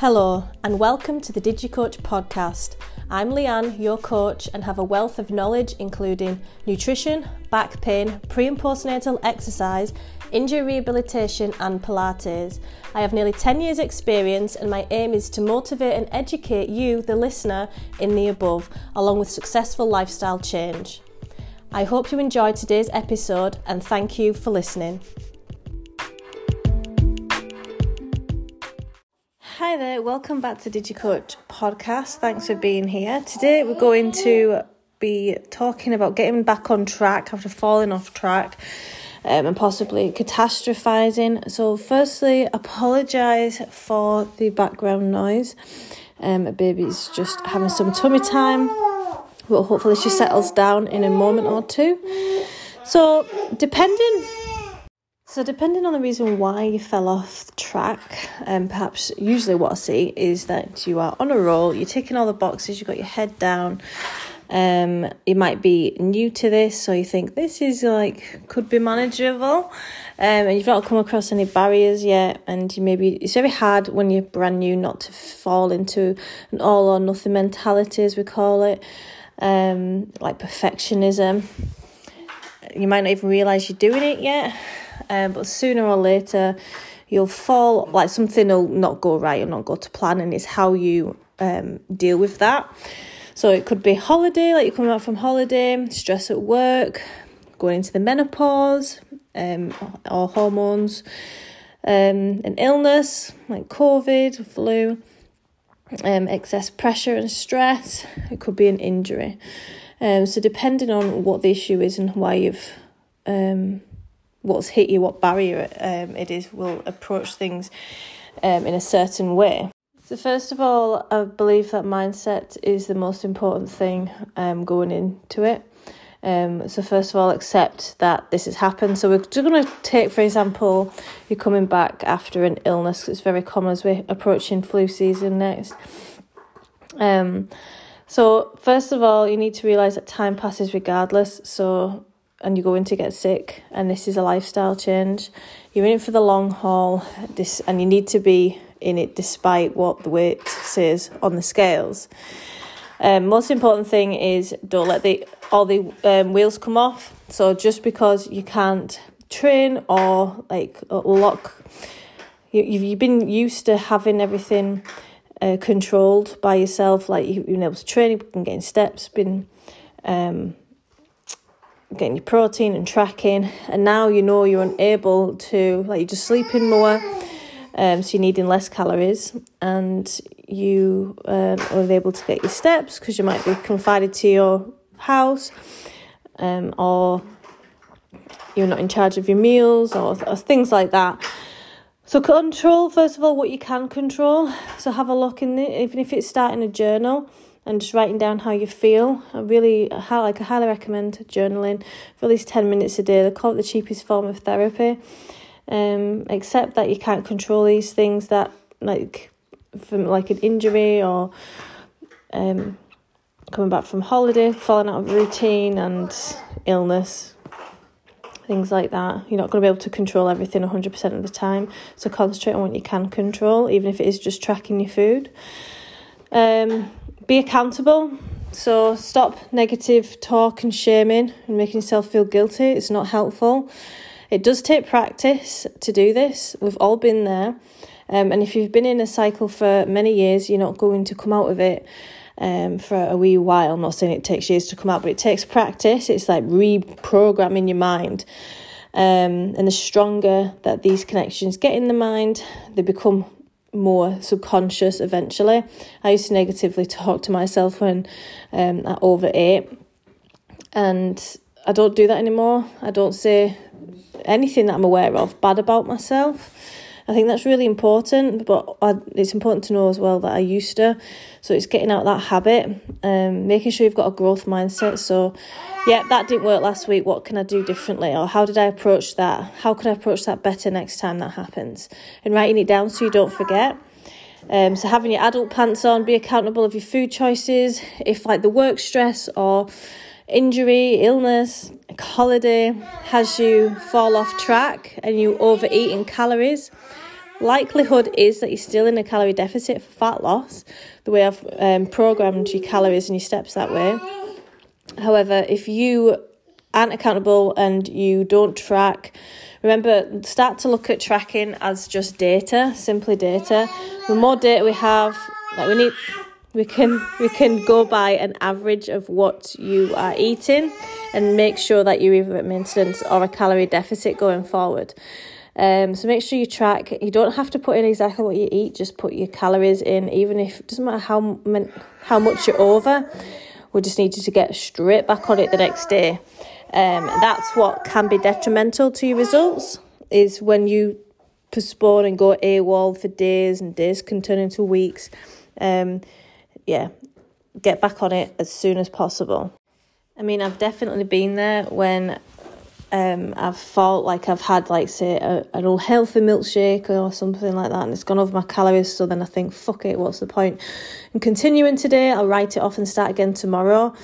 Hello, and welcome to the DigiCoach podcast. I'm Leanne, your coach, and have a wealth of knowledge including nutrition, back pain, pre and postnatal exercise, injury rehabilitation, and Pilates. I have nearly 10 years' experience, and my aim is to motivate and educate you, the listener, in the above, along with successful lifestyle change. I hope you enjoyed today's episode, and thank you for listening. Hi there, welcome back to DigiCoach podcast. Thanks for being here. Today we're going to be talking about getting back on track after falling off track um, and possibly catastrophizing. So, firstly, apologise for the background noise. Um, baby's just having some tummy time, but hopefully she settles down in a moment or two. So, depending so, depending on the reason why you fell off track, um, perhaps usually what I see is that you are on a roll, you're ticking all the boxes, you've got your head down. Um, you might be new to this, so you think this is like could be manageable, um, and you've not come across any barriers yet. And you maybe it's very hard when you're brand new not to fall into an all or nothing mentality, as we call it, um, like perfectionism. You might not even realize you're doing it yet um, but sooner or later you'll fall like something will not go right or not go to plan and it's how you um, deal with that. So it could be holiday like you're coming out from holiday stress at work going into the menopause um, or hormones um, an illness like covid flu um, excess pressure and stress. It could be an injury. Um, so depending on what the issue is and why you've um, what's hit you, what barrier um, it is, will approach things um, in a certain way. So, first of all, I believe that mindset is the most important thing um, going into it. Um, so, first of all, accept that this has happened. So, we're just going to take, for example, you're coming back after an illness. It's very common as we're approaching flu season next. Um, so, first of all, you need to realize that time passes regardless. So, and you're going to get sick and this is a lifestyle change you're in it for the long haul this and you need to be in it despite what the weight says on the scales. Um, most important thing is don't let the all the um, wheels come off. So just because you can't train or like lock you, you've, you've been used to having everything uh, controlled by yourself like you've been able to train you've been getting steps been um, getting your protein and tracking and now you know you're unable to like you're just sleeping more um, so you're needing less calories and you um, are able to get your steps because you might be confined to your house um, or you're not in charge of your meals or, or things like that. So control first of all what you can control. So have a look in it even if it's starting a journal and just writing down how you feel. I really, like, I highly recommend journaling for at least 10 minutes a day. They call it the cheapest form of therapy. Um, except that you can't control these things that, like, from like an injury or um, coming back from holiday, falling out of routine, and illness. Things like that. You're not going to be able to control everything 100% of the time. So concentrate on what you can control, even if it is just tracking your food. Um, be accountable. So stop negative talk and shaming and making yourself feel guilty. It's not helpful. It does take practice to do this. We've all been there. Um, and if you've been in a cycle for many years, you're not going to come out of it um, for a wee while. I'm not saying it takes years to come out, but it takes practice. It's like reprogramming your mind. Um, and the stronger that these connections get in the mind, they become more subconscious eventually. I used to negatively talk to myself when um, I overate, and I don't do that anymore. I don't say anything that I'm aware of bad about myself. I think that's really important, but I, it's important to know as well that I used to. So it's getting out that habit, um, making sure you've got a growth mindset. So, yeah, that didn't work last week. What can I do differently? Or how did I approach that? How can I approach that better next time that happens? And writing it down so you don't forget. Um, so having your adult pants on, be accountable of your food choices. If like the work stress or injury, illness, holiday has you fall off track and you overeat in calories, likelihood is that you're still in a calorie deficit for fat loss, the way I've um, programmed your calories and your steps that way. However, if you aren't accountable and you don't track, remember, start to look at tracking as just data, simply data. The more data we have, like we need, we can we can go by an average of what you are eating and make sure that you're either at maintenance or a calorie deficit going forward. Um, so make sure you track. You don't have to put in exactly what you eat. Just put your calories in, even if it doesn't matter how how much you're over. We just need you to get straight back on it the next day. Um, that's what can be detrimental to your results. Is when you postpone and go AWOL for days and days can turn into weeks. Um, yeah, get back on it as soon as possible. I mean, I've definitely been there when um, I've felt like I've had, like, say, a, an unhealthy milkshake or something like that, and it's gone over my calories. So then I think, fuck it, what's the point? And continuing today, I'll write it off and start again tomorrow.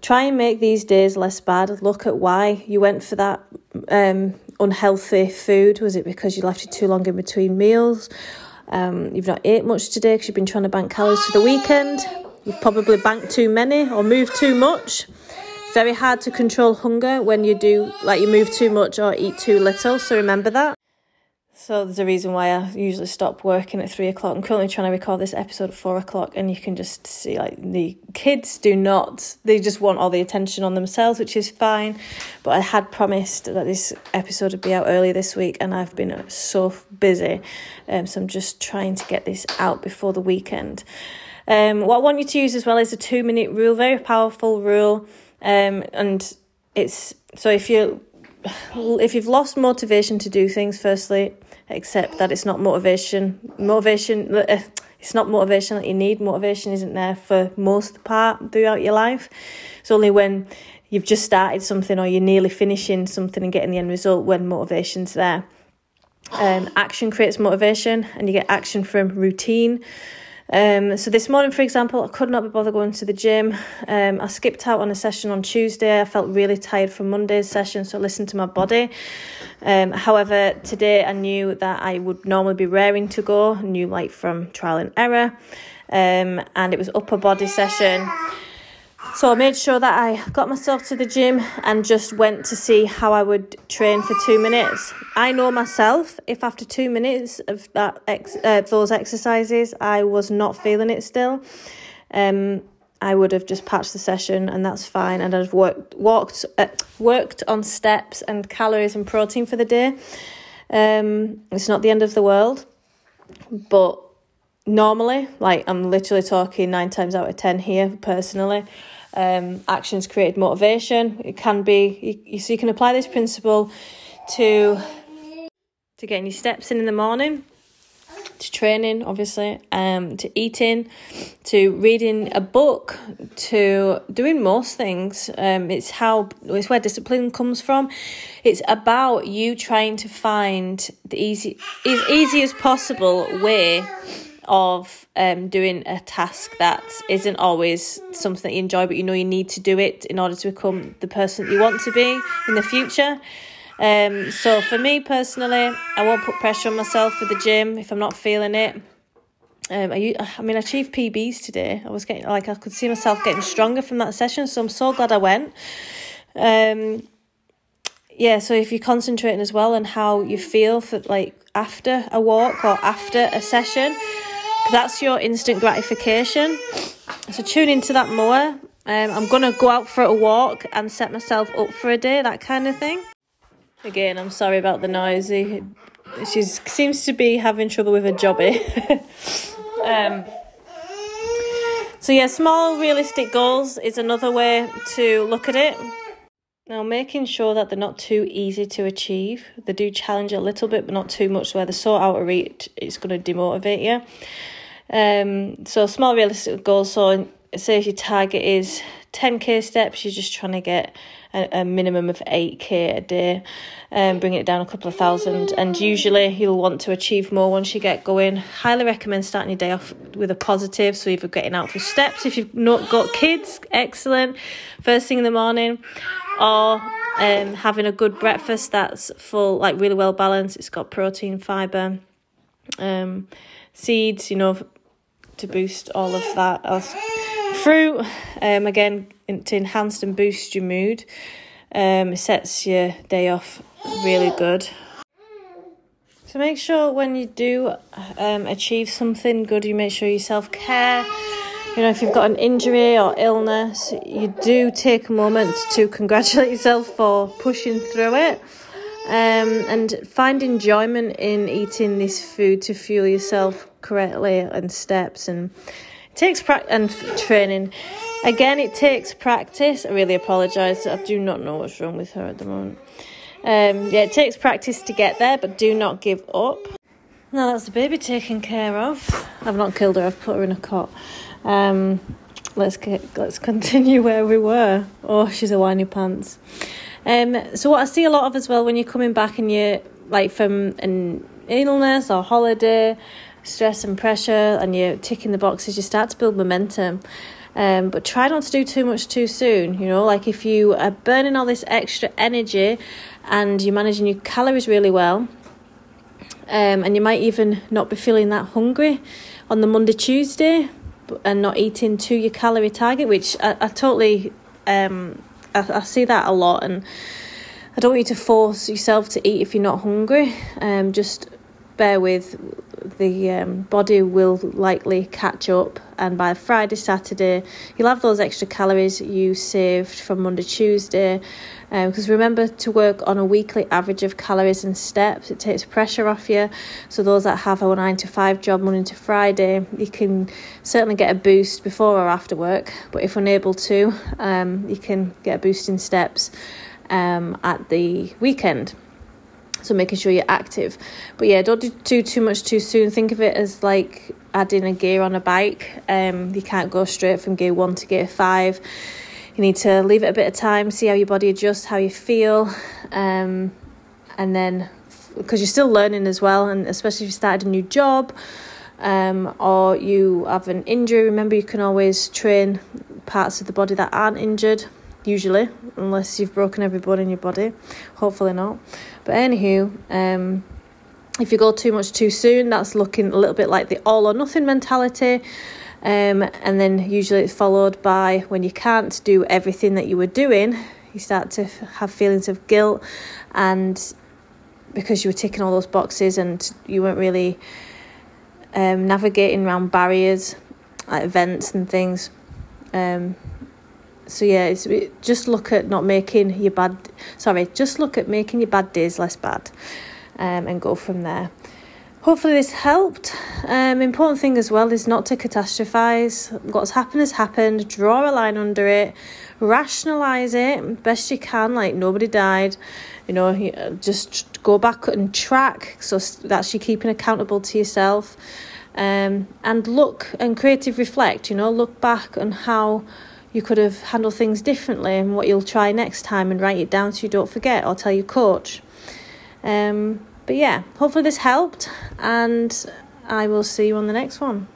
Try and make these days less bad. Look at why you went for that um, unhealthy food. Was it because you left it too long in between meals? Um, you've not ate much today because you've been trying to bank calories for the weekend. You've probably banked too many or moved too much very hard to control hunger when you do, like, you move too much or eat too little. So remember that. So there's a reason why I usually stop working at three o'clock. I'm currently trying to record this episode at four o'clock, and you can just see like the kids do not. They just want all the attention on themselves, which is fine. But I had promised that this episode would be out early this week, and I've been so busy. Um, so I'm just trying to get this out before the weekend. Um, what I want you to use as well is a two minute rule, very powerful rule. Um, and it's so if you if you've lost motivation to do things, firstly, accept that it's not motivation. Motivation, uh, it's not motivation that you need. Motivation isn't there for most part throughout your life. It's only when you've just started something or you're nearly finishing something and getting the end result when motivation's there. Um, action creates motivation, and you get action from routine. Um, so this morning, for example, I could not be bothered going to the gym. Um, I skipped out on a session on Tuesday. I felt really tired from Monday's session, so I listened to my body. Um, however, today I knew that I would normally be raring to go. Knew like from trial and error, um, and it was upper body session. So I made sure that I got myself to the gym and just went to see how I would train for two minutes. I know myself if after two minutes of that ex- uh, those exercises I was not feeling it still, um, I would have just patched the session and that's fine. And I've worked walked uh, worked on steps and calories and protein for the day. Um, it's not the end of the world, but normally, like I'm literally talking nine times out of ten here personally. Um, actions create motivation. It can be you, so you can apply this principle to to getting your steps in in the morning, to training, obviously, um, to eating, to reading a book, to doing most things. Um, it's how it's where discipline comes from. It's about you trying to find the easy, as easy as possible way of um, doing a task that isn't always something that you enjoy, but you know you need to do it in order to become the person that you want to be in the future. Um, so for me personally, I won't put pressure on myself for the gym if I'm not feeling it. Um, I, I mean, I achieved PBs today. I was getting like I could see myself getting stronger from that session, so I'm so glad I went. Um, yeah, so if you're concentrating as well on how you feel for like after a walk or after a session, that's your instant gratification. So tune into that more. Um, I'm gonna go out for a walk and set myself up for a day, that kind of thing. Again, I'm sorry about the noisy. She seems to be having trouble with her jobby. um, so yeah, small realistic goals is another way to look at it. Now, making sure that they're not too easy to achieve. They do challenge a little bit, but not too much where they're so out of reach, it's going to demotivate you. Um, so small realistic goals. So say if your target is 10k steps, you're just trying to get a, a minimum of 8k a day, um, bring it down a couple of thousand. And usually you'll want to achieve more once you get going. Highly recommend starting your day off with a positive. So either getting out for steps if you've not got kids, excellent, first thing in the morning, or um, having a good breakfast that's full, like really well balanced. It's got protein, fibre um, seeds, you know, to boost all of that. As fruit, um, again, to enhance and boost your mood. Um, sets your day off really good. So make sure when you do um, achieve something good, you make sure you self care. You know, if you've got an injury or illness, you do take a moment to congratulate yourself for pushing through it. Um, and find enjoyment in eating this food to fuel yourself correctly and steps and it takes practice and training again it takes practice i really apologize i do not know what's wrong with her at the moment um, yeah, it takes practice to get there, but do not give up. Now that's the baby taken care of. I've not killed her. I've put her in a cot. Um, let's get let's continue where we were. Oh, she's a whiny pants. Um, so what I see a lot of as well when you're coming back and you're like from an illness or holiday, stress and pressure, and you're ticking the boxes, you start to build momentum. Um, but try not to do too much too soon. You know, like if you are burning all this extra energy and you're managing your calories really well, um, and you might even not be feeling that hungry on the Monday, Tuesday, and not eating to your calorie target, which I, I totally um, I, I see that a lot, and I don't want you to force yourself to eat if you're not hungry. Um, just bear with the um, body will likely catch up and by Friday Saturday you'll have those extra calories you saved from Monday Tuesday because um, remember to work on a weekly average of calories and steps. It takes pressure off you. So those that have a 9 to 5 job Monday to Friday you can certainly get a boost before or after work. But if unable to um, you can get a boost in steps um, at the weekend so making sure you're active. But yeah don't do too much too soon. Think of it as like adding a gear on a bike. Um you can't go straight from gear one to gear five. You need to leave it a bit of time see how your body adjusts how you feel um and then because you're still learning as well and especially if you started a new job um, or you have an injury remember you can always train parts of the body that aren't injured usually, unless you've broken every bone in your body. Hopefully not. But anywho, um, if you go too much too soon, that's looking a little bit like the all or nothing mentality. Um, and then usually it's followed by when you can't do everything that you were doing, you start to have feelings of guilt and because you were ticking all those boxes and you weren't really um, navigating around barriers events and things. Um, so yeah, it's just look at not making your bad. Sorry, just look at making your bad days less bad, um, and go from there. Hopefully this helped. Um, important thing as well is not to catastrophize. What's happened has happened. Draw a line under it. Rationalize it best you can. Like nobody died. You know, just go back and track. So that's you keeping accountable to yourself. Um, and look and creative reflect. You know, look back on how you could have handled things differently and what you'll try next time and write it down so you don't forget or tell your coach. Um, but yeah, hopefully this helped and I will see you on the next one.